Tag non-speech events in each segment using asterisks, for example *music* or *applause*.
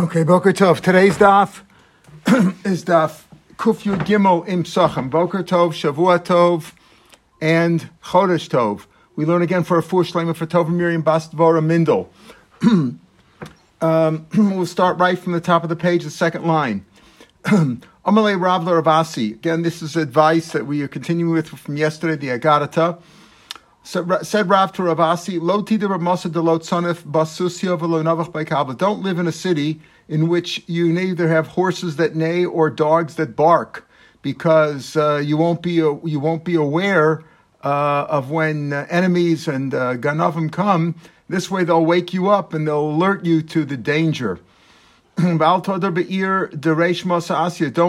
Okay, Boker Tov. Today's daf *clears throat* is daf Kuf Yud Gimel Im Sachem. Boker Tov, Shavua Tov, and Chodesh Tov. We learn again for a full shleima for Tov Miriam Bas Dvora Mindel. *clears throat* um, *clears throat* we'll start right from the top of the page, the second line. Amalei Ravler Avasi. Again, this is advice that we are continuing with from yesterday, the Agadata. Said Rav to Ravasi, Lo Basusio. Don't live in a city in which you neither have horses that neigh or dogs that bark, because uh, you won't be you won't be aware uh, of when uh, enemies and uh, ganavim come. This way, they'll wake you up and they'll alert you to the danger. *clears throat* Don't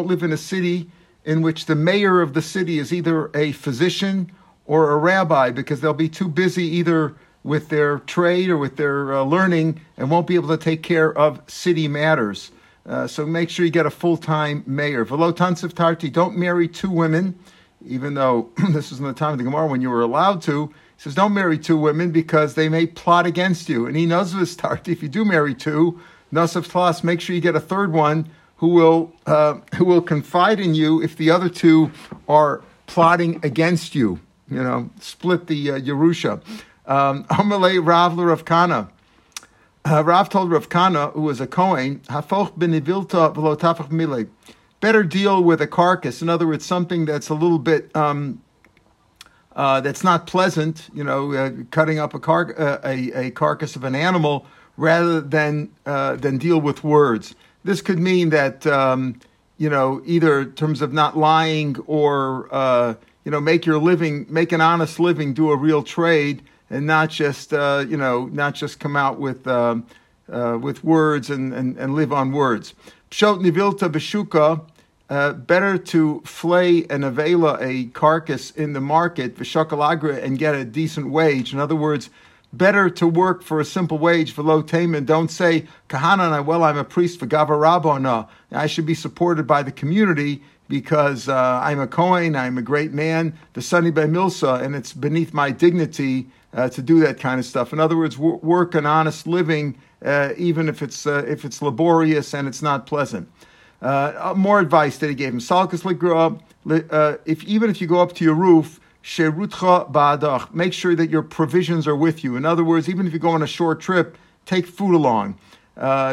live in a city in which the mayor of the city is either a physician or a rabbi because they'll be too busy either with their trade or with their uh, learning and won't be able to take care of city matters. Uh, so make sure you get a full time mayor. Velo tansiv tarti, don't marry two women, even though *clears throat* this was in the time of the Gemara when you were allowed to. He says, don't marry two women because they may plot against you. And he knows this tarti, if you do marry two, nasav tlas, make sure you get a third one who will, uh, who will confide in you if the other two are plotting against you you know, split the uh, Yerusha. Um, Amalei Rav Rav Kahana. Uh, Rav told Rav Kahana, who was a Kohen, Hafoch benivilta velotafach mile. Better deal with a carcass. In other words, something that's a little bit um, uh, that's not pleasant. You know, uh, cutting up a, car- uh, a, a carcass of an animal rather than uh, than deal with words. This could mean that um, you know either in terms of not lying or uh, you know, make your living, make an honest living, do a real trade, and not just, uh, you know, not just come out with um, uh, with words and, and, and live on words. Pshot nivilta beshuka. Uh, better to flay an avela, a carcass in the market, v'shakalagra, and get a decent wage. In other words, better to work for a simple wage for low taman. Don't say, Kahana, well, I'm a priest for Gavarabona. I should be supported by the community because uh, I'm a Kohen, I'm a great man, the Sunny by Milsa, and it's beneath my dignity uh, to do that kind of stuff. In other words, w- work an honest living, uh, even if it's uh, if it's laborious and it's not pleasant. Uh, more advice that he gave him: Salkas uh, if even if you go up to your roof, sherutcha ba'adach, make sure that your provisions are with you. In other words, even if you go on a short trip, take food along.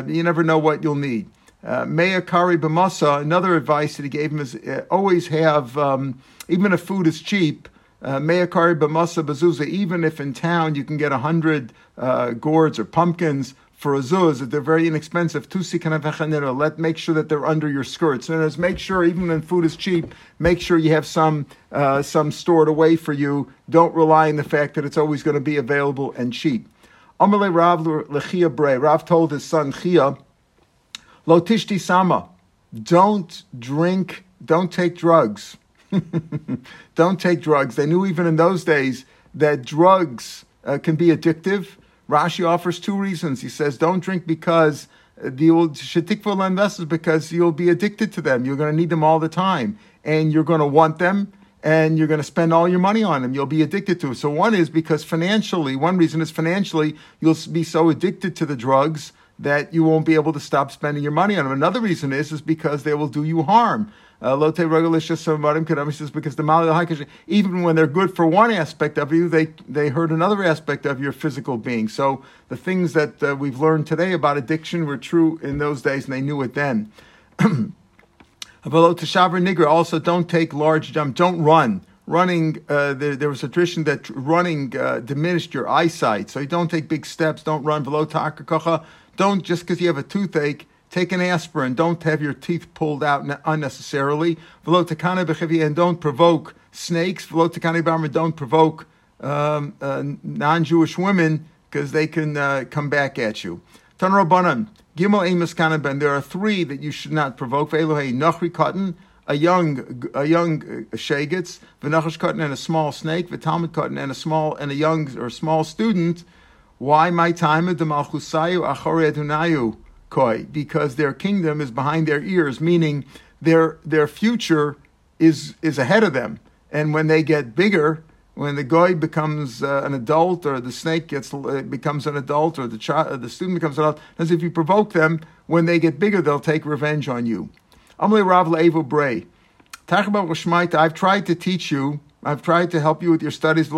you never know what you'll need. Uh, Meya Kari another advice that he gave him is uh, always have, um, even if food is cheap, uh, Meya Kari B'masa Bazuza, even if in town you can get a hundred uh, gourds or pumpkins for a zuz, that they're very inexpensive. Tusi kanavechanera, let make sure that they're under your skirts. And as make sure, even when food is cheap, make sure you have some uh, some stored away for you. Don't rely on the fact that it's always going to be available and cheap. Amalei Rav Lechia. Rav told his son Chia Lotishti sama. Don't drink, don't take drugs. *laughs* don't take drugs. They knew even in those days that drugs uh, can be addictive. Rashi offers two reasons. He says, don't drink because the old shetikvul investors because you'll be addicted to them. You're going to need them all the time, and you're going to want them, and you're going to spend all your money on them. You'll be addicted to them. So one is because financially. One reason is financially. You'll be so addicted to the drugs that you won't be able to stop spending your money on them. Another reason is is because they will do you harm. Uh, Lote regalicious says because the mali even when they're good for one aspect of you, they they hurt another aspect of your physical being. So the things that uh, we've learned today about addiction were true in those days, and they knew it then. Below Tashavar Nigra, also, don't take large jump. Don't run running, uh, there, there, was a tradition that running uh, diminished your eyesight. So you don't take big steps, don't run below ta'akakocha. Don't, just because you have a toothache, take an aspirin. Don't have your teeth pulled out unnecessarily. And don't provoke snakes. Don't provoke um, uh, non Jewish women because they can uh, come back at you. Tanrabanan, Gimel Amos Kanaben, there are three that you should not provoke. Elohei Nachri Cotton, a young a young uh, shagets, v'nachash cotton and a small snake, v'talmud cotton and a small and a young or small student. Why my time of the malchusayu achoredunayu koi? Because their kingdom is behind their ears, meaning their their future is is ahead of them. And when they get bigger, when the guy becomes uh, an adult, or the snake gets uh, becomes an adult, or the child, the student becomes an adult, as if you provoke them, when they get bigger, they'll take revenge on you. Amalei Rav Le'evo Bray. I've tried to teach you, I've tried to help you with your studies,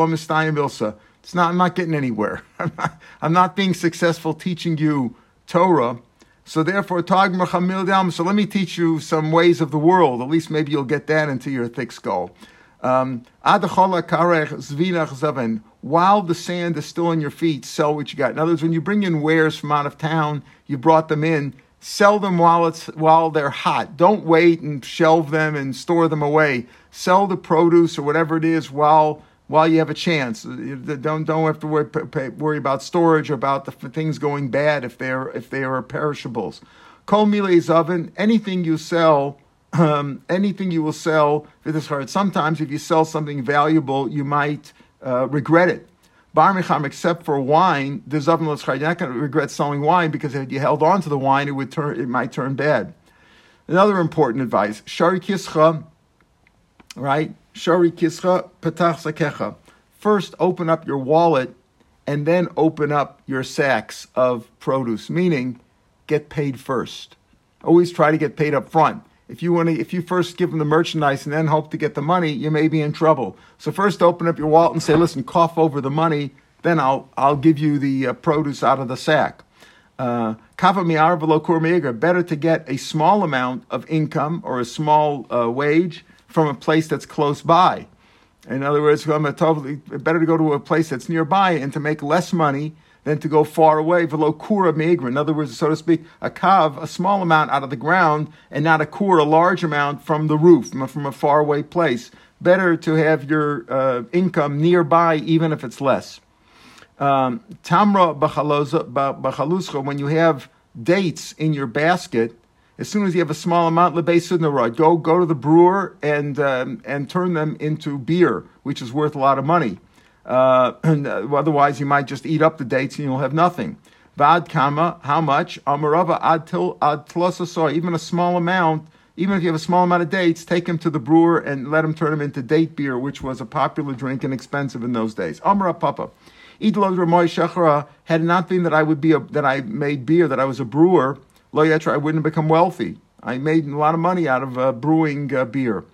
It's not, I'm not getting anywhere. *laughs* I'm not, I'm not being successful teaching you Torah. So therefore, Tag Dam. So let me teach you some ways of the world. At least maybe you'll get that into your thick skull. Um, while the sand is still on your feet, sell what you got. In other words, when you bring in wares from out of town, you brought them in, sell them while it's while they're hot. Don't wait and shelve them and store them away. Sell the produce or whatever it is while while you have a chance. Don't don't have to worry, worry about storage or about the things going bad if they're if they are perishables. Kol miles oven, anything you sell *clears throat* um, anything you will sell for this hard. Sometimes, if you sell something valuable, you might uh, regret it. Bar micham, except for wine, there's oven You're not going to regret selling wine because if you held on to the wine, it would turn, it might turn bad. Another important advice: shari kischa, right? Shari kischa petach sakecha. First, open up your wallet, and then open up your sacks of produce. Meaning, get paid first. Always try to get paid up front if you want to, if you first give them the merchandise and then hope to get the money, you may be in trouble. So first, open up your wallet and say, "Listen, cough over the money. Then I'll I'll give you the uh, produce out of the sack." Uh, better to get a small amount of income or a small uh, wage from a place that's close by. In other words, better to go to a place that's nearby and to make less money than to go far away. Velo kura meager. In other words, so to speak, a kav, a small amount out of the ground, and not a kur, a large amount from the roof, from a, from a far away place. Better to have your uh, income nearby, even if it's less. Um, tamra bachaluscha, when you have dates in your basket, as soon as you have a small amount, lebei go go to the brewer and um, and turn them into beer, which is worth a lot of money. *clears throat* Uh, otherwise, you might just eat up the dates and you'll have nothing. Vad kama, how much? Amarava ad til ad even a small amount. Even if you have a small amount of dates, take them to the brewer and let him turn them into date beer, which was a popular drink and expensive in those days. Amara Papa. Idlod had it not been that I would be a, that I made beer, that I was a brewer, lo yetra, I wouldn't have become wealthy. I made a lot of money out of uh, brewing uh, beer.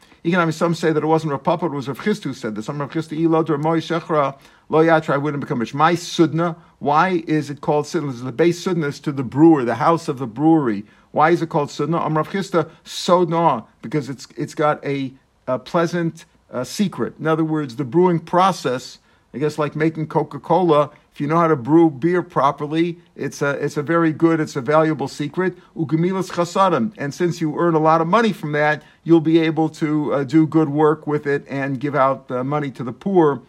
Some say that it wasn't Rav Papa, it was Rav Chisda who said this. Some Rav Chisda, Elod, or Moy Shechra, Lo Yatra, I wouldn't become rich. My Sudna, why is it called Sudna? The base Sudna is to the brewer, the house of the brewery. Why is it called Sudna? Am Rav Chisda, Sodna, because it's, it's got a, a pleasant uh, secret. In other words, the brewing process, I guess like making Coca Cola, if you know how to brew beer properly, it's a, it's a very good, it's a valuable secret. Chasadim. And since you earn a lot of money from that, you'll be able to uh, do good work with it and give out uh, money to the poor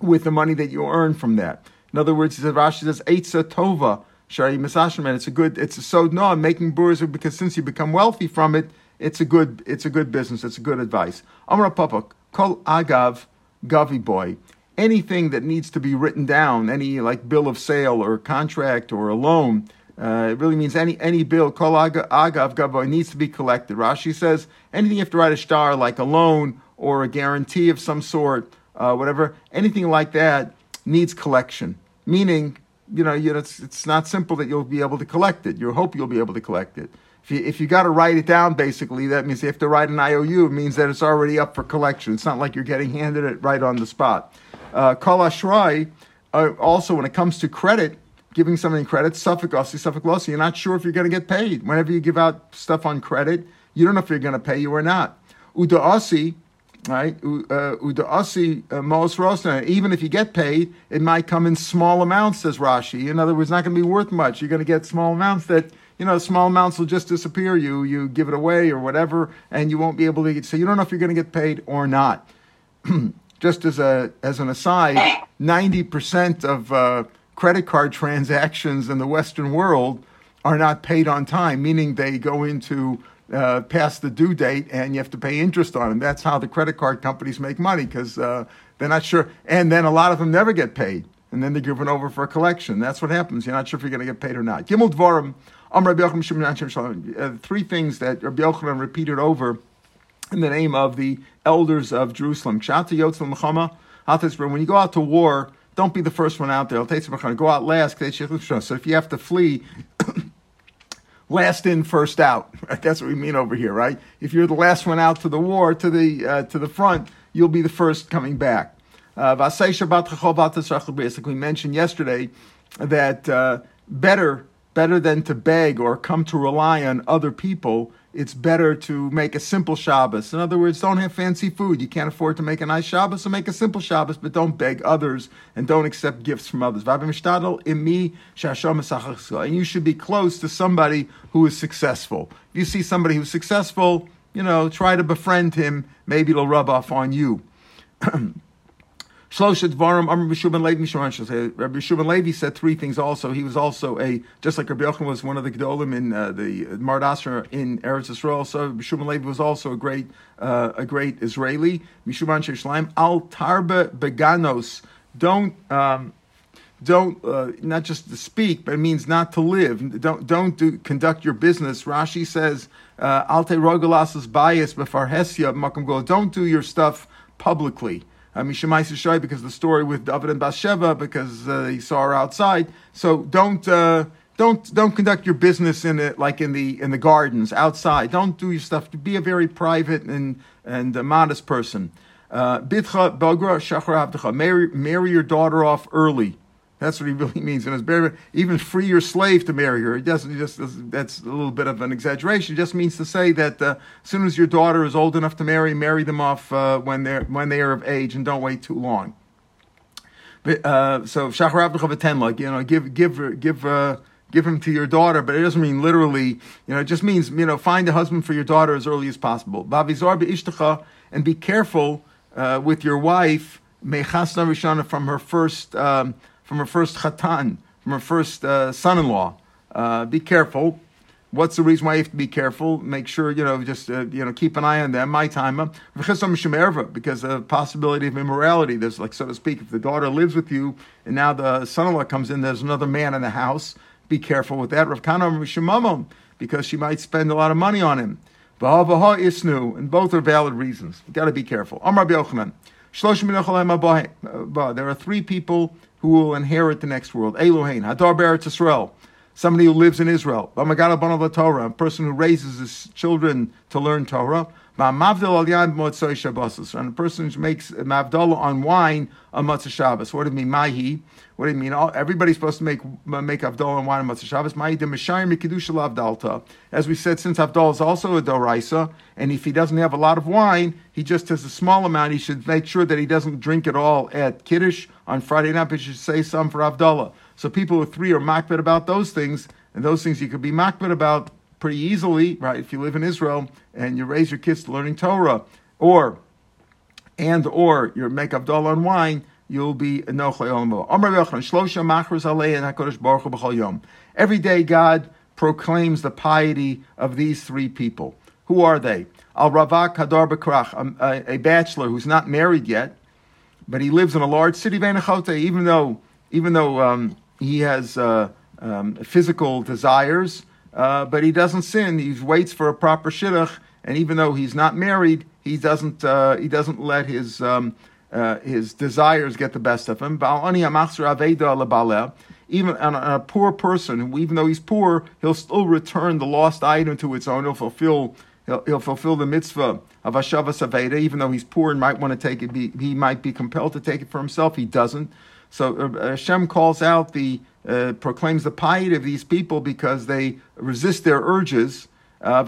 with the money that you earn from that. In other words, he says, Rashi says, Eitza Tova, Shari Masashman. It's a good, it's a so no, making brewers because since you become wealthy from it, it's a good, it's a good business. It's a good advice. Amra Papa, Kol Agav, Gavi Boy anything that needs to be written down, any like bill of sale or contract or a loan, uh, it really means any any bill, kol agav gavoy, needs to be collected. Rashi says anything you have to write a star, like a loan or a guarantee of some sort, uh, whatever, anything like that needs collection. Meaning, you know, you know it's, it's not simple that you'll be able to collect it. You hope you'll be able to collect it. If you, if you got to write it down, basically, that means you have to write an IOU. It means that it's already up for collection. It's not like you're getting handed it right on the spot. Uh, Kal Ashrai, uh, also when it comes to credit, giving something credit, Suffolk Ossi, Suffolk Lossi, you're not sure if you're going to get paid. Whenever you give out stuff on credit, you don't know if you're going to pay you or not. Uda Ossi, right? Uh, Uda Ossi, uh, Mos Rosna, even if you get paid, it might come in small amounts, says Rashi. In other words, not going to be worth much. You're going to get small amounts that you know, small amounts will just disappear. You you give it away or whatever, and you won't be able to get. So you don't know if you're going to get paid or not. *clears throat* just as a as an aside, ninety percent of uh, credit card transactions in the Western world are not paid on time, meaning they go into uh, past the due date and you have to pay interest on them. That's how the credit card companies make money because uh, they're not sure. And then a lot of them never get paid, and then they're given over for a collection. That's what happens. You're not sure if you're going to get paid or not. Gimel Dvarim, uh, three things that Rabbi Yochanan repeated over in the name of the elders of Jerusalem. When you go out to war, don't be the first one out there. Go out last. So if you have to flee, *coughs* last in, first out. *laughs* That's what we mean over here, right? If you're the last one out to the war, to the uh, to the front, you'll be the first coming back. Uh, like we mentioned yesterday, that uh, better better than to beg or come to rely on other people it's better to make a simple Shabbos. In other words, don't have fancy food. You can't afford to make a nice Shabbos, so make a simple Shabbos, but don't beg others and don't accept gifts from others. And you should be close to somebody who is successful. If you see somebody who's successful, you know, try to befriend him. Maybe it'll rub off on you. *clears throat* Shloshet Levi Rabbi Levi said three things also. He was also a, just like Rabbi Yochanan was one of the Gedolim in uh, the Mardasra in Eretz Yisrael, so Rabbi Shubin Levi was also a great, uh, a great Israeli. Mishuban Sheshlaim Al Tarba Beganos. Don't, um, don't uh, not just to speak, but it means not to live. Don't don't do, conduct your business. Rashi says, uh, "Alte rogalas's bias befarhesia makam go." Don't do your stuff publicly. Mishemais Shai because the story with David and Bathsheba because uh, he saw her outside. So don't uh, don't don't conduct your business in it like in the in the gardens outside. Don't do your stuff. Be a very private and and modest person. Uh, Bitcha Bagra Shachar marry your daughter off early. That's what he really means. And it's very, even free your slave to marry her. It doesn't just, that's a little bit of an exaggeration. It just means to say that uh, as soon as your daughter is old enough to marry, marry them off uh, when, they're, when they are of age and don't wait too long. But, uh, so, Shachar Abducha you know, give, give, give, uh, give him to your daughter, but it doesn't mean literally, you know, it just means, you know, find a husband for your daughter as early as possible. And be careful uh, with your wife, mechasna rishana, from her first, um, from her first chatan, from her first uh, son-in-law. Uh, be careful. What's the reason why you have to be careful? Make sure you know, just uh, you know, keep an eye on them. My time, because the possibility of immorality. There's like, so to speak, if the daughter lives with you and now the son-in-law comes in, there's another man in the house. Be careful with that. Rav because she might spend a lot of money on him. isnu, and both are valid reasons. You got to be careful. There are three people who will inherit the next world. Elohein, Hadar Beretz Israel, somebody who lives in Israel. Bamagala Torah, a person who raises his children to learn Torah. And a person who makes mavdala on wine on Matzah Shabbos. What do you mean, mahi? What do you mean? Everybody's supposed to make uh, make avdala on wine on Matzah Shabbos. Mahi de mishayim mikidusha avdalta. As we said, since avdala is also a doraisa, and if he doesn't have a lot of wine, he just has a small amount. He should make sure that he doesn't drink it all at kiddush on Friday night, but you should say some for avdala. So people with three are makbid about those things, and those things you could be makbid about pretty easily, right? If you live in Israel and you raise your kids to learning Torah, or and or you make avdala on wine, you'll be. Every day, God proclaims the piety of these three people. Who are they? Al Ravak Hadar Bakrach, um, a bachelor who's not married yet, but he lives in a large city, even though even though um, he has uh, um, physical desires uh, but he doesn't sin. He waits for a proper shidduch, and even though he's not married, he doesn't uh, he doesn't let his um, uh, his desires get the best of him. Even a, a poor person, even though he's poor, he'll still return the lost item to its owner. He'll fulfill he'll, he'll fulfill the mitzvah of Hashavas Aveda, even though he's poor and might want to take it. Be, he might be compelled to take it for himself. He doesn't. So uh, Hashem calls out the uh, proclaims the piety of these people because they resist their urges. Uh,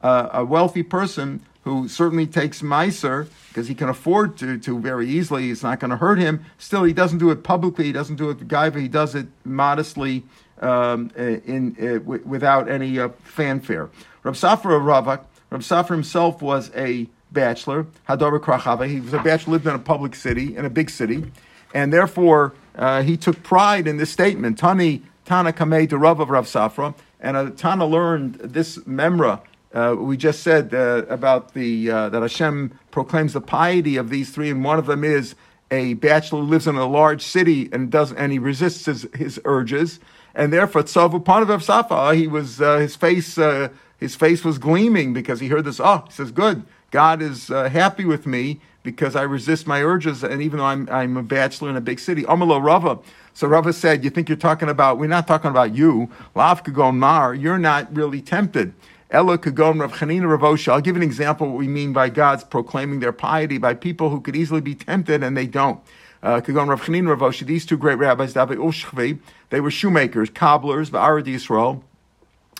uh, a wealthy person who certainly takes miser because he can afford to, to very easily. It's not going to hurt him. Still, he doesn't do it publicly. He doesn't do it gaiva. He does it modestly, um, in, in w- without any uh, fanfare. Rab Safra of Ravak, Rab Safra himself was a bachelor. Hadar Krachava. He was a bachelor, lived in a public city, in a big city and therefore uh, he took pride in this statement. Tani Tana Kamei to Rav of Rav Safra, and uh, Tana learned this memra. Uh, we just said uh, about the uh, that Hashem proclaims the piety of these three, and one of them is a bachelor who lives in a large city and does and he resists his, his urges, and therefore Tzavu Panav Safa, uh, he was uh, his face uh, his face was gleaming because he heard this. Oh, he says, "Good, God is uh, happy with me because I resist my urges, and even though I'm, I'm a bachelor in a big city. Amalo Rava. So Rava said, You think you're talking about, we're not talking about you. Lav Kagon Mar, you're not really tempted. Ella Kagon Rav Chanina Ravosha. I'll give an example what we mean by God's proclaiming their piety by people who could easily be tempted and they don't. Uh, Kagon Rav Chanina Ravosha, these two great rabbis, David Ushchvi, they were shoemakers, cobblers, Ba'arad Yisrael,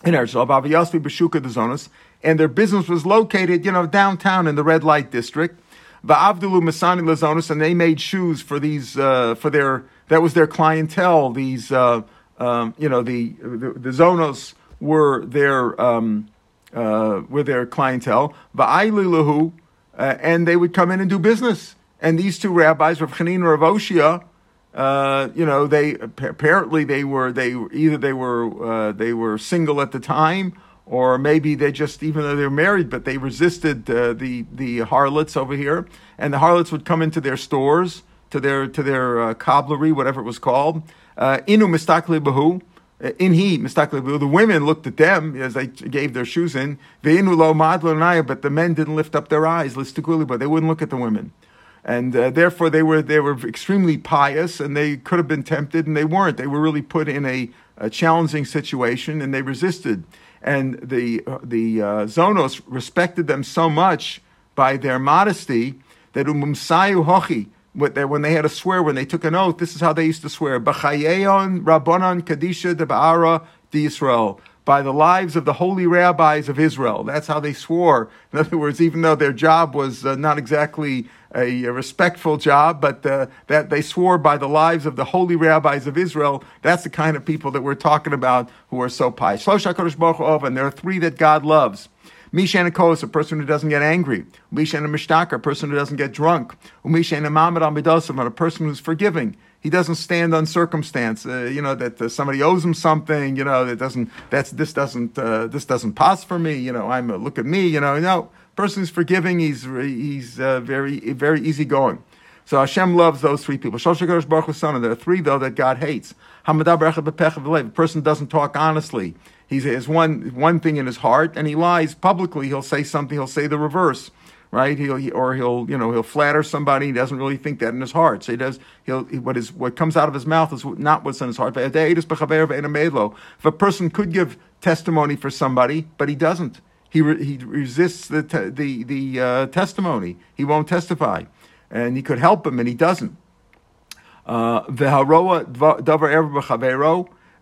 in Yosvi Beshuka the Zonas, and their business was located, you know, downtown in the red light district. Va'avdulu Masani Lazonis, and they made shoes for these, uh, for their, that was their clientele. These, uh, um, you know, the, the, the Zonos were their, um, uh, were their clientele. Va'aililahu, uh, and they would come in and do business. And these two rabbis, Rav Chanin and Rav Oshia, uh, you know, they apparently they were they either they were uh, they were single at the time, or maybe they just even though they were married, but they resisted uh, the the harlots over here, and the harlots would come into their stores to their to their uh, cobblery, whatever it was called. Uh, inu mistakli bahu. In he, mistakli the women looked at them as they gave their shoes in. But the men didn't lift up their eyes. But they wouldn't look at the women and uh, therefore they were they were extremely pious, and they could have been tempted, and they weren't. They were really put in a, a challenging situation, and they resisted. And the uh, the uh, Zonos respected them so much by their modesty that umumsayu hochi. When they had to swear, when they took an oath, this is how they used to swear: "B'chayeon rabbanon kadisha de ba'ara de Israel." By the lives of the holy rabbis of Israel. That's how they swore. In other words, even though their job was uh, not exactly a, a respectful job, but uh, that they swore by the lives of the holy rabbis of Israel. That's the kind of people that we're talking about who are so pious. And there are three that God loves. Mishan Kos, a person who doesn't get angry. Mishan Mishtaka, a person who doesn't get drunk. Mishan Mamad Amidosim, a person who's forgiving. He doesn't stand on circumstance. Uh, you know that uh, somebody owes him something. You know that doesn't. That's this doesn't. Uh, this doesn't pass for me. You know I'm. look at me. You know no person is forgiving. He's he's uh, very very easygoing. So Hashem loves those three people. There are three though that God hates. A person doesn't talk honestly. He has one one thing in his heart, and he lies publicly. He'll say something. He'll say the reverse, right? He'll he, or he'll you know he'll flatter somebody. He doesn't really think that in his heart. So he does. He'll he, what is what comes out of his mouth is not what's in his heart. If a person could give testimony for somebody, but he doesn't. He, re, he resists the, te, the, the uh, testimony. He won't testify. And he could help him, and he doesn't. Uh,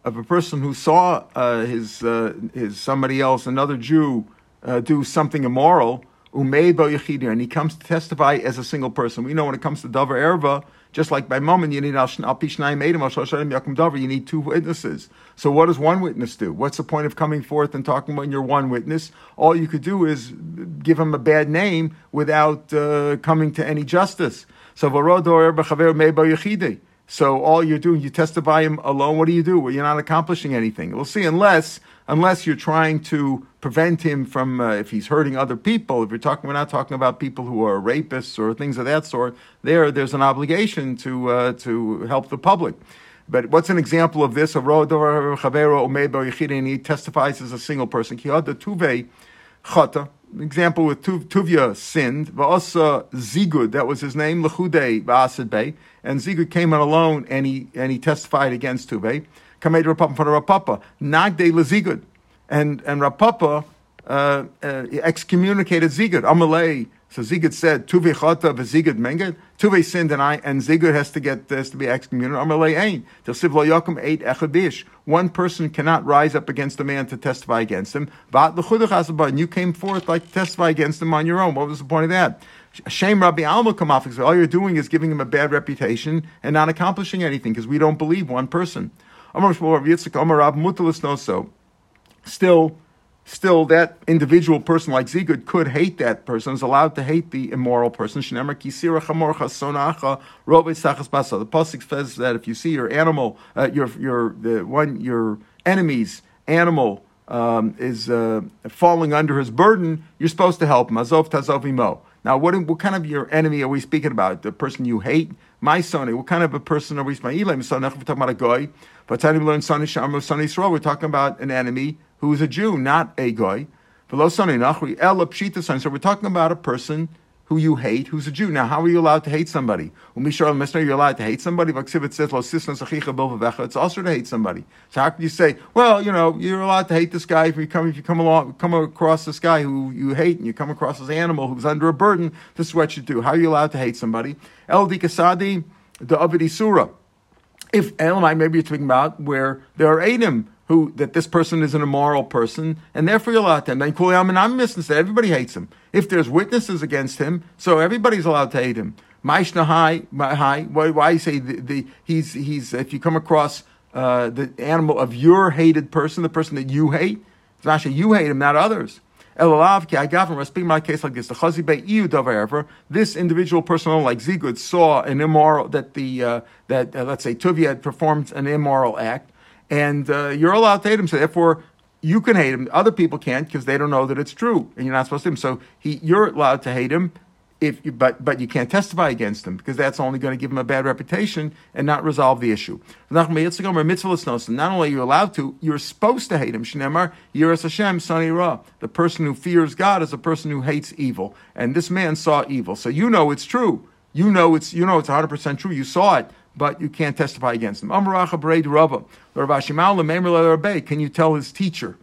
of a person who saw uh, his, uh, his somebody else, another Jew, uh, do something immoral, and he comes to testify as a single person. We know when it comes to davar erva, just like by moment, you need you need two witnesses. So what does one witness do? What's the point of coming forth and talking when you're one witness? All you could do is give him a bad name without uh, coming to any justice. So so all you're doing, you testify him alone. What do you do? Well, you're not accomplishing anything. We'll see, unless unless you're trying to prevent him from uh, if he's hurting other people. If you're talking, we're not talking about people who are rapists or things of that sort. There, there's an obligation to uh, to help the public. But what's an example of this? A and he testifies as a single person. Example with Tuvia sinned. Va'asa Zigud, that was his name, Lechude Ba'asid Bey. And Zigud came on alone and he, and he testified against Tuve. Kamed Rapapa for Rapapa. Nagde Lezigud. And, and Rapapa uh, uh, excommunicated Zigud. Amalei so Zigud said, Tuve chata v'zigud menged. Tuve sinned and I and Zigud has to get has to be excommunicated. Amalei ain. Tilsiv lo yakum eight echadish. One person cannot rise up against a man to testify against him. Vat l'chudach and you came forth like to testify against him on your own. What was the point of that? Shame Rabbi Alma off all you're doing is giving him a bad reputation and not accomplishing anything because we don't believe one person. Still, still that individual person like Zigud could hate that person, is allowed to hate the immoral person. The Pasuk says that if you see your animal, uh, your, your, the one, your enemy's animal um, is uh, falling under his burden, you're supposed to help him. Now, what, what kind of your enemy are we speaking about? The person you hate? My son, what kind of a person are we speaking about? We're talking about a guy. But time we learn Sunny Shamar, Sunny Israel, we're talking about an enemy who is a Jew, not a guy. So we're talking about a person who you hate, who's a Jew. Now, how are you allowed to hate somebody? You're allowed to hate somebody. It's also to hate somebody. So how can you say, well, you know, you're allowed to hate this guy if you come if you come along come across this guy who you hate and you come across this animal who's under a burden, this is what you do. How are you allowed to hate somebody? El Dikasadi, the Avidi Surah. If Elamite, maybe you're talking about where there are Adam who that this person is an immoral person, and therefore you're allowed to him. Then Kuliam and I'm missing said everybody hates him. If there's witnesses against him, so everybody's allowed to hate him. Maishna high, high. Why, why you say the, the, he's he's if you come across uh, the animal of your hated person, the person that you hate, it's actually you hate him, not others. I got from speaking my case like this. The this individual person, like Zigud, saw an immoral that the uh, that uh, let's say Tuvia had performed an immoral act and uh, you're allowed to hate him. So therefore, you can hate him. Other people can't because they don't know that it's true, and you're not supposed to. Him. So he, you're allowed to hate him, if you, but but you can't testify against him because that's only going to give him a bad reputation and not resolve the issue. Not only are you allowed to, you're supposed to hate him. Shnemar Yiras Hashem Sani Ra. The person who fears God is a person who hates evil, and this man saw evil, so you know it's true. You know it's you know it's 100 percent true. You saw it, but you can't testify against him. Can you tell his teacher?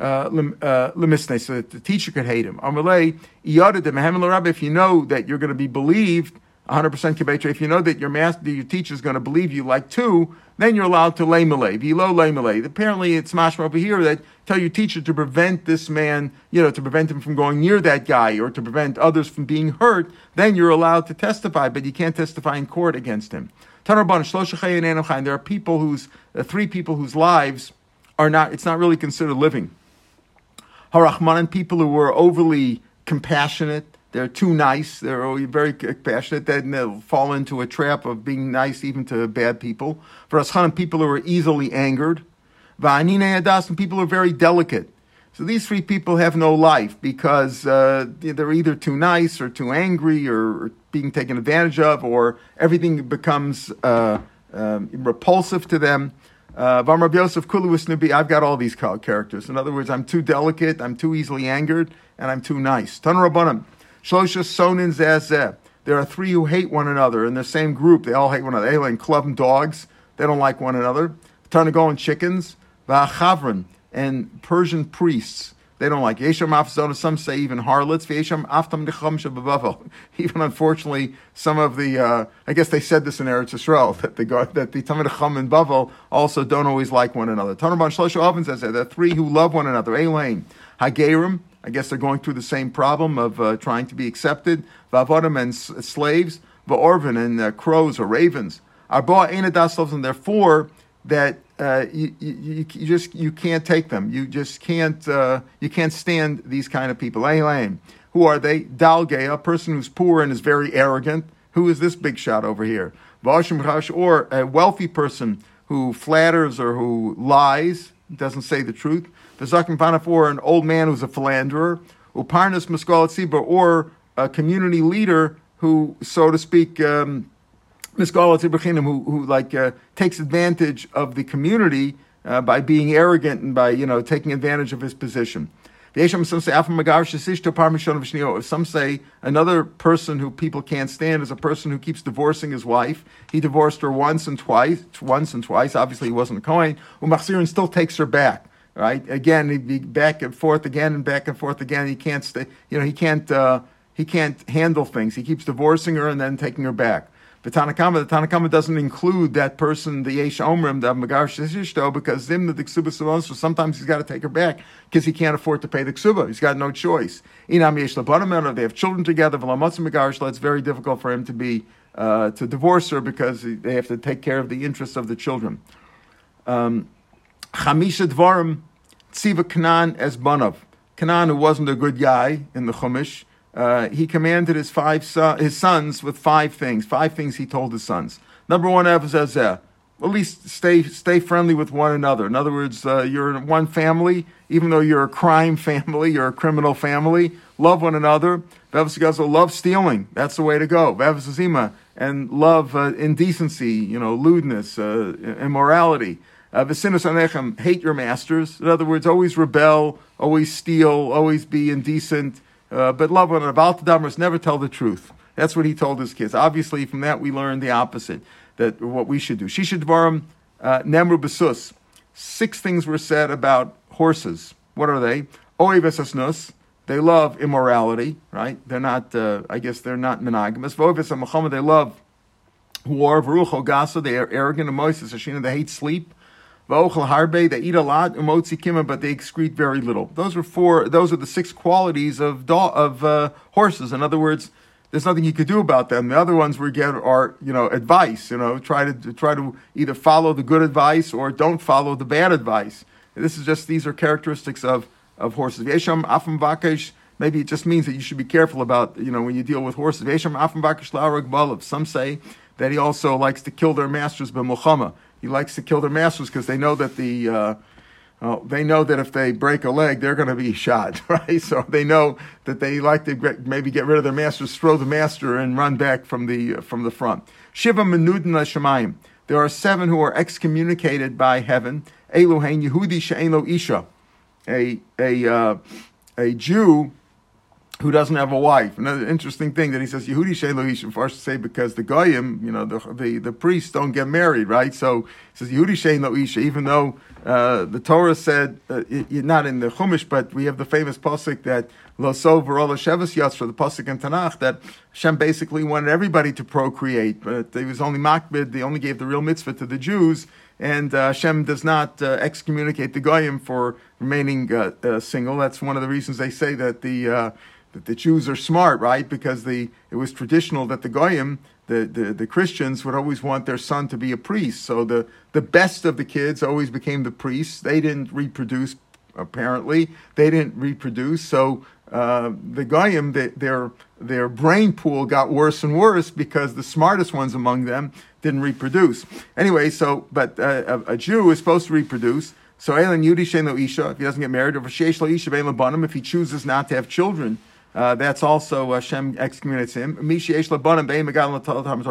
Uh, uh, so that the teacher could hate him. If you know that you're going to be believed, 100% kibetra, if you know that your master, your teacher is going to believe you like two, then you're allowed to lay malay, velo lay malay. Apparently, it's mashma over here that tell your teacher to prevent this man, you know, to prevent him from going near that guy or to prevent others from being hurt. Then you're allowed to testify, but you can't testify in court against him. There are people whose, uh, three people whose lives are not, it's not really considered living. Harachmanan, people who are overly compassionate, they're too nice, they're very compassionate, then they'll fall into a trap of being nice even to bad people. For Aschanan, people who are easily angered. Va'anine Adas, and people who are very delicate. So these three people have no life because uh, they're either too nice or too angry or being taken advantage of, or everything becomes uh, um, repulsive to them. Uh, I've got all these characters. In other words, I'm too delicate, I'm too easily angered, and I'm too nice. Sonin. There are three who hate one another in the same group. They all hate one another. They like club and dogs. They don't like one another. Tanagol and chickens. And Persian priests. They don't like Yesham Afzona. Some say even harlots. *laughs* Even unfortunately, some of the uh, I guess they said this in Eretz Yisrael that the that the Tamid Chum and Bavel also don't always like one another. Tanurban Shlosha Oven says that there are three who love one another. Elaine, Hagerim. I guess they're going through the same problem of uh, trying to be accepted. Vavodim and slaves. Va'orvin and uh, crows or ravens. Arba Einadas and therefore that uh, you, you, you, just you can't take them. You just can't uh, you can't stand these kind of people. Who are they? Dalge, a person who's poor and is very arrogant. Who is this big shot over here? Or a wealthy person who flatters or who lies, doesn't say the truth. The Zakim Panaf, or an old man who's a philanderer. Uparnas Muskalat or a community leader who, so to speak, um, who, who like uh, takes advantage of the community uh, by being arrogant and by you know taking advantage of his position. Some say another person who people can't stand is a person who keeps divorcing his wife. He divorced her once and twice, once and twice. Obviously, he wasn't a Kohen. and still takes her back. Right? Again, he'd be back and forth again and back and forth again. He can't stay. You know, he can't. Uh, he can't handle things. He keeps divorcing her and then taking her back. The Tanakama, the Tanakama doesn't include that person, the Yesh Omrim, the Magar Shishto, because Zim, the Ksuba so sometimes he's got to take her back because he can't afford to pay the Ksuba. He's got no choice. Inam Yesh Labanam, they have children together, Valamatsu Magar it's very difficult for him to be, uh, to divorce her because they have to take care of the interests of the children. Um, Chamisha Dvarim, Tziva Kanan as Banov. Kanan, who wasn't a good guy in the Chumash, uh, he commanded his five son, his sons with five things. Five things he told his sons. Number one, Evazazeh. At least stay stay friendly with one another. In other words, uh, you're one family, even though you're a crime *laughs* family, you're a criminal family. Love one another. Vevasigazo, love stealing. That's the way to go. Vevasazima, and love uh, indecency, you know, lewdness, uh, immorality. Uh, hate your masters. In other words, always rebel, always steal, always be indecent uh, but love one about the Baltadamers never tell the truth. That's what he told his kids. Obviously, from that we learn the opposite. That what we should do. Shisha dvarim uh, nemru besus. Six things were said about horses. What are they? Oivesasnus. They love immorality, right? They're not. Uh, I guess they're not monogamous. Vovis Muhammad. They love war. Verucho gasa. They are arrogant. And Moises Hashina. They hate sleep. V'ochel harbe, they eat a lot, umotzi kima, but they excrete very little. Those are four. Those are the six qualities of of uh, horses. In other words, there's nothing you could do about them. The other ones we get are you know advice. You know, try to try to either follow the good advice or don't follow the bad advice. This is just these are characteristics of of horses. Vesham afam vakesh. Maybe it just means that you should be careful about you know when you deal with horses. Vesham afam vakesh Some say that he also likes to kill their masters b'muchama he likes to kill their masters because they know that the uh, they know that if they break a leg, they're going to be *laughs* shot, right? So they know that they like to maybe get rid of their masters, throw the master, and run back from the uh, from the front. Shiva menudin shemayim. There are seven who are excommunicated by heaven. Elohein Yehudi she'en isha, a a uh, a Jew who doesn't have a wife. Another interesting thing that he says, Yehudi Shein Lo say because the Goyim, you know, the, the, the priests don't get married, right? So he says Yehudi Lo even though uh, the Torah said, uh, it, not in the Chumash, but we have the famous pasuk that Lo So V'Rola Shevas Yatz for the pasuk in Tanakh that Hashem basically wanted everybody to procreate, but he was only makbid, they only gave the real mitzvah to the Jews, and uh, Hashem does not uh, excommunicate the Goyim for remaining uh, uh, single. That's one of the reasons they say that the uh, that the Jews are smart, right? Because the it was traditional that the goyim, the, the, the Christians, would always want their son to be a priest. So the the best of the kids always became the priests. They didn't reproduce, apparently. They didn't reproduce. So uh, the goyim, the, their their brain pool got worse and worse because the smartest ones among them didn't reproduce. Anyway, so but uh, a, a Jew is supposed to reproduce. So Elin Yudi Sheno Isha, if he doesn't get married, or Sheish Isha if he chooses not to have children, uh, that's also Hashem excommunicates him. A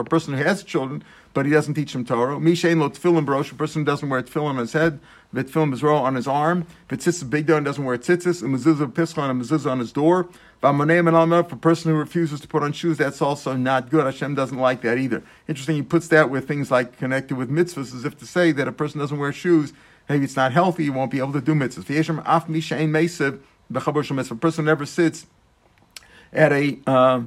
person who has children, but he doesn't teach them Torah. Mishain lo tefillin brosh, a person who doesn't wear tefillin on his head, tefillin bezro on his arm. V'tzitzis big and doesn't wear tzitzis. A mezuzah pischon, a mezuzah on his door. V'amoneim and for a person who refuses to put on shoes, that's also not good. Hashem doesn't like that either. Interesting, he puts that with things like connected with mitzvahs, as if to say that a person doesn't wear shoes, maybe it's not healthy, you won't be able to do mitzvahs. V'yeshem af a person never sits at a uh,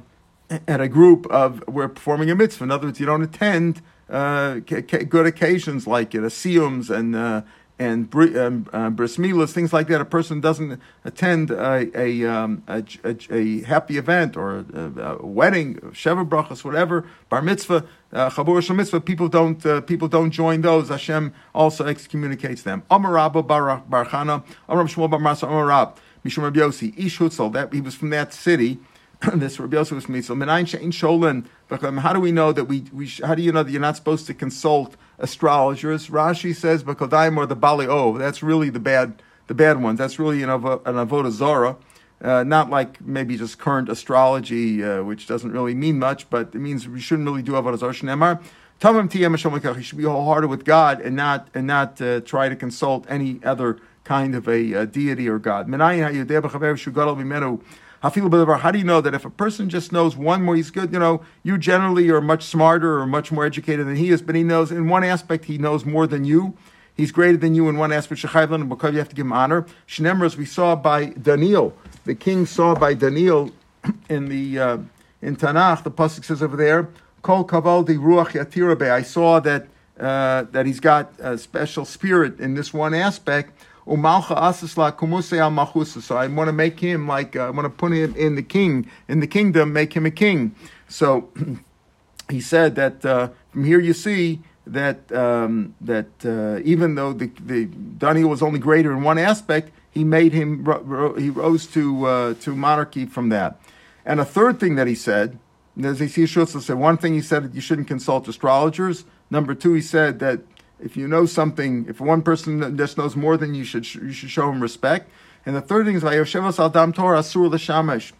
at a group of we're performing a mitzvah. In other words, you don't attend uh, good occasions like it, siyums and uh, and um, uh, bris milas, things like that. A person doesn't attend a a, um, a, a, a, happy event or a, a wedding, sheva brachas, whatever, bar mitzvah, uh, chabur mitzvah. People don't uh, people don't join those. Hashem also excommunicates them. Amar Rabba bar Barchana, Amar Shmuel bar Masa, Amar Rab, Mishum Rabbi Yossi, Ish. That he was from that city. *coughs* this Rabbi Yosef was she'in sholin. How do we know that we, we how do you know that you're not supposed to consult astrologers? Rashi says Bakodaim or the Bali O. That's really the bad the bad ones. That's really an, an avodah zara. Uh, not like maybe just current astrology, uh, which doesn't really mean much, but it means we shouldn't really do avodah zara. Shnemar. You should be wholehearted with God and not and not uh, try to consult any other kind of a uh, deity or God. How do you know that if a person just knows one more, he's good? You know, you generally are much smarter or much more educated than he is, but he knows in one aspect he knows more than you. He's greater than you in one aspect. and because you have to give him honor. Shnemar, as we saw by Daniel, the king saw by Daniel *clears throat* in the uh, in Tanakh, the pasuk says over there, "Kol kavaldi ruach yatirabe." I saw that uh, that he's got a special spirit in this one aspect So I want to make him like uh, I want to put him in the king in the kingdom, make him a king. So *clears throat* he said that uh, from here you see that um, that uh, even though the, the Daniel was only greater in one aspect, he made him he rose to uh, to monarchy from that. And a third thing that he said, as he said, one thing he said that you shouldn't consult astrologers. Number two, he said that if you know something, if one person just knows more than you should, you should show him respect. And the third thing is Adam Torah Asur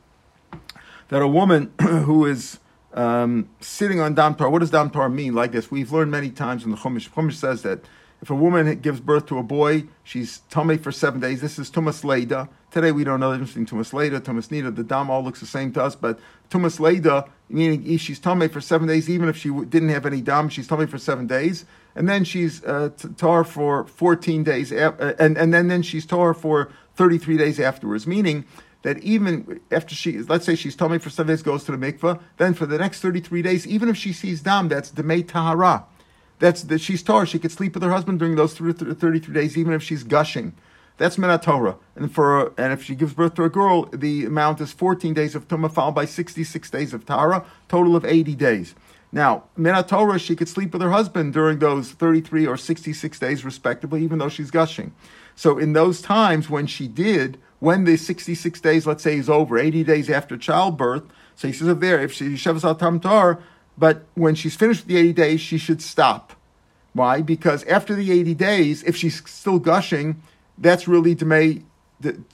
that a woman *clears throat* who is um, sitting on Dam Torah, what does Dam Torah mean? Like this, we've learned many times in the Chumash. Chumash says that if a woman gives birth to a boy, she's tummy for seven days. This is tumas leda. Today we don't know the difference between tumas leda, tumas nida. The dam all looks the same to us, but tumas leda, meaning she's tummy for seven days, even if she didn't have any dam, she's tummy for seven days, and then she's uh, tar for 14 days, uh, and, and then, then she's tar for 33 days afterwards, meaning that even after she, let's say she's tummy for seven days, goes to the mikveh, then for the next 33 days, even if she sees dam, that's demei tahara. That's that she's Torah. She could sleep with her husband during those 33 days, even if she's gushing. That's Menat Torah. And for and if she gives birth to a girl, the amount is 14 days of Tumah followed by 66 days of Tara, total of 80 days. Now, Menat Torah, she could sleep with her husband during those 33 or 66 days, respectively, even though she's gushing. So in those times when she did, when the 66 days, let's say, is over, 80 days after childbirth, so he says there, if she Shevas al Tamtar, but when she's finished the 80 days, she should stop. Why? Because after the 80 days, if she's still gushing, that's really Demei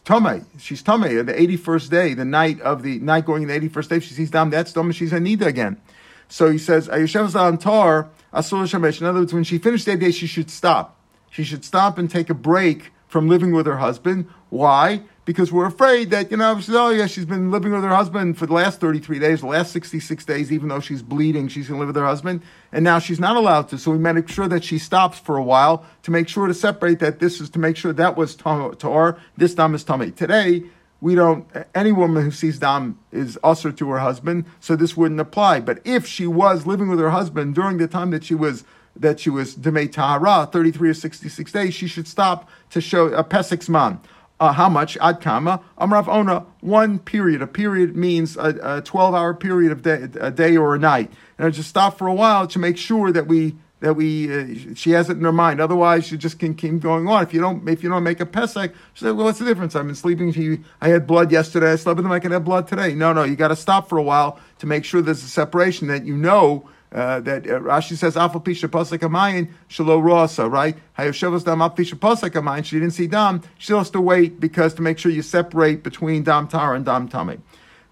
Tome. She's Tome. The 81st day, the night of the night going in the 81st day, if she sees Dam, that's Tome, she's Anida again. So he says, Shemesh. In other words, when she finished that day, she should stop. She should stop and take a break from living with her husband. Why? Because we're afraid that, you know, oh yeah, she's been living with her husband for the last 33 days, the last 66 days, even though she's bleeding, she's going to live with her husband, and now she's not allowed to. So we make sure that she stops for a while to make sure to separate that this is to make sure that was Tor, this Dam is tummy. Today, we don't, any woman who sees Dam is usher to her husband, so this wouldn't apply. But if she was living with her husband during the time that she was that she was Demei Tahara, 33 or 66 days, she should stop to show a Pesach man. Uh, how much? Ad kama. Amrav Ona, one period. A period means a, a 12 hour period of day, a day or a night. And I just stop for a while to make sure that we that we uh, she has it in her mind. Otherwise, she just can keep going on. If you don't if you don't make a pesach, she said, "Well, what's the difference? I've been sleeping. I had blood yesterday. I slept with him. I can have blood today." No, no, you got to stop for a while to make sure there's a separation that you know uh, that uh, Rashi says Afal Pisha Pasek Amayin Shalo Rasa, right? Hayoshavas Dam Afal Pisha Pasek Amayin. She didn't see Dam. She has to wait because to make sure you separate between Dam Tar and Dam Tame.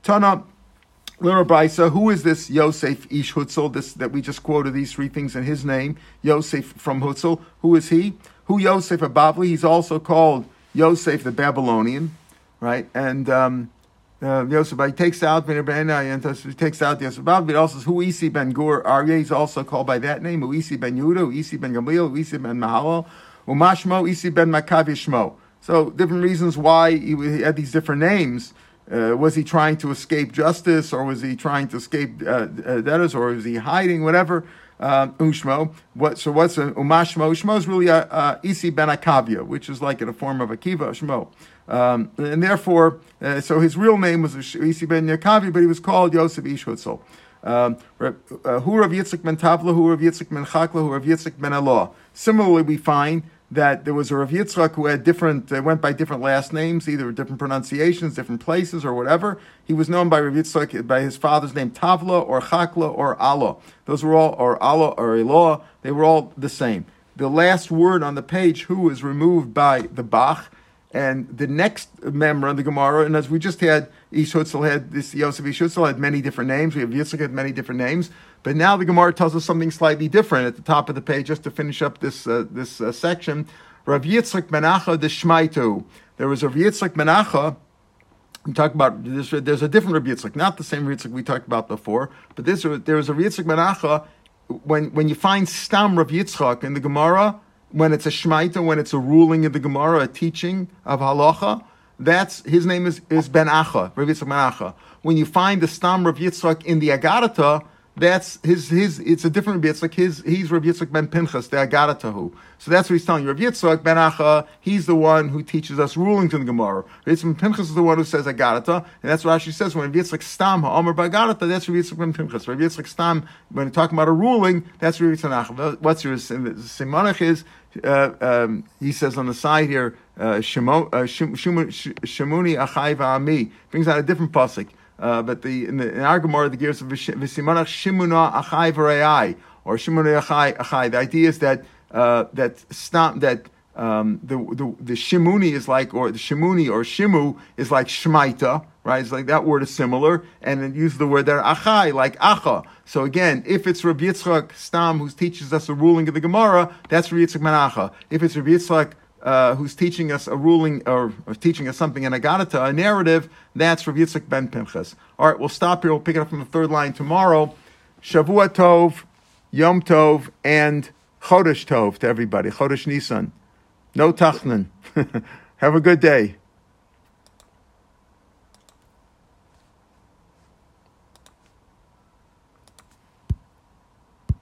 Tana. Brisa, who is this Yosef Ish Hutzel? This that we just quoted these three things in his name. Yosef from Hutzel. Who is he? Who Yosef of Bavli? He's also called Yosef the Babylonian, right? And um, uh, Yosef, takes out Ben he takes out Yosef. But also who Isi ben Gur Aryeh is also called by that name. Uisi ben Yehuda, Uisi ben Gamliel, Uisi ben Mahalal, Umashmo, Isi ben Makavi Shmo. So different reasons why he had these different names. Uh, was he trying to escape justice, or was he trying to escape uh, uh debtors, or was he hiding? Whatever. Uh, Ushmo. What? So what's a Umashmo? Ushmo is really a, a Isi ben Akavia, which is like in a form of Akiva Shmo. Um, and therefore, uh, so his real name was Isi ben Yakavi, but he was called Yosef Ish Hutzel. Um, uh, who Rav Yitzchak ben Tavla, who Rav Yitzchak ben Chakla, who Rav Yitzchak ben Elah. Similarly, we find that there was a Rav Yitzchak who had different, uh, went by different last names, either different pronunciations, different places, or whatever. He was known by Rav Yitzchak by his father's name Tavla or Chakla or Allah. Those were all, or Allah or Elah, they were all the same. The last word on the page, who, is removed by the Bach and the next member of the Gemara, and as we just had, Ishutzel had this Yosef Ishutzel had many different names. We have Yitzchak had many different names, but now the Gemara tells us something slightly different at the top of the page, just to finish up this uh, this uh, section. Rav Yitzchak Menacha the Shmaitu. There was a Rav Yitzchak Menacha. We talk about this. There's a different Rav Yitzchak, not the same Rav Yitzchak we talked about before, but this there was a Rav Yitzchak Menacha. When when you find Stam Rav Yitzchak in the Gemara when it's a shmaita, when it's a ruling of the Gemara, a teaching of halacha, that's his name is, is Ben Acha, Rav Yitzchak Ben Acha. When you find the Stam Rav Yitzchak in the Agadata, that's his his. It's a different Rav Yitzchak. His he's Rav Yitzchak ben Pinchas the Agaratahu. So that's what he's telling you. Rav Yitzchak ben Acha. He's the one who teaches us rulings in the Gemara. Rav Yitzchak ben Pinchas is the one who says Agadata, and that's what Rashi says when Rav Yitzchak Stam Ha'omer Bagarata. That's Rav Yitzchak ben Pinchas. Rav Yitzchak Stam when you're talking about a ruling, that's Rav Yitzchak Acha. What's your Simonach is uh, um, he says on the side here, uh, Shemuni Achai Va'ami, brings out a different pasuk. Uh, but the in, the, in our Gemara, the gears of V'simanach Shimuna Achai V'rei or Shimuna Achai Achai. The idea is that uh, that stop that um, the, the the Shimuni is like, or the Shimuni or Shimu is like Shmaita, right? It's like that word is similar, and it use the word there achai, like acha. So again, if it's Rabbi Yitzchak Stam who teaches us the ruling of the Gemara, that's Rabbi Yitzchak Menacha. If it's Rabbi Yitzchak uh, who's teaching us a ruling or, or teaching us something in Agadata, a narrative, that's Rabbi Yitzchak ben Pinchas. All right, we'll stop here. We'll pick it up from the third line tomorrow. Shavua Tov, Yom Tov, and Chodesh Tov to everybody. Chodesh Nisan. No Tachnan. *laughs* Have a good day.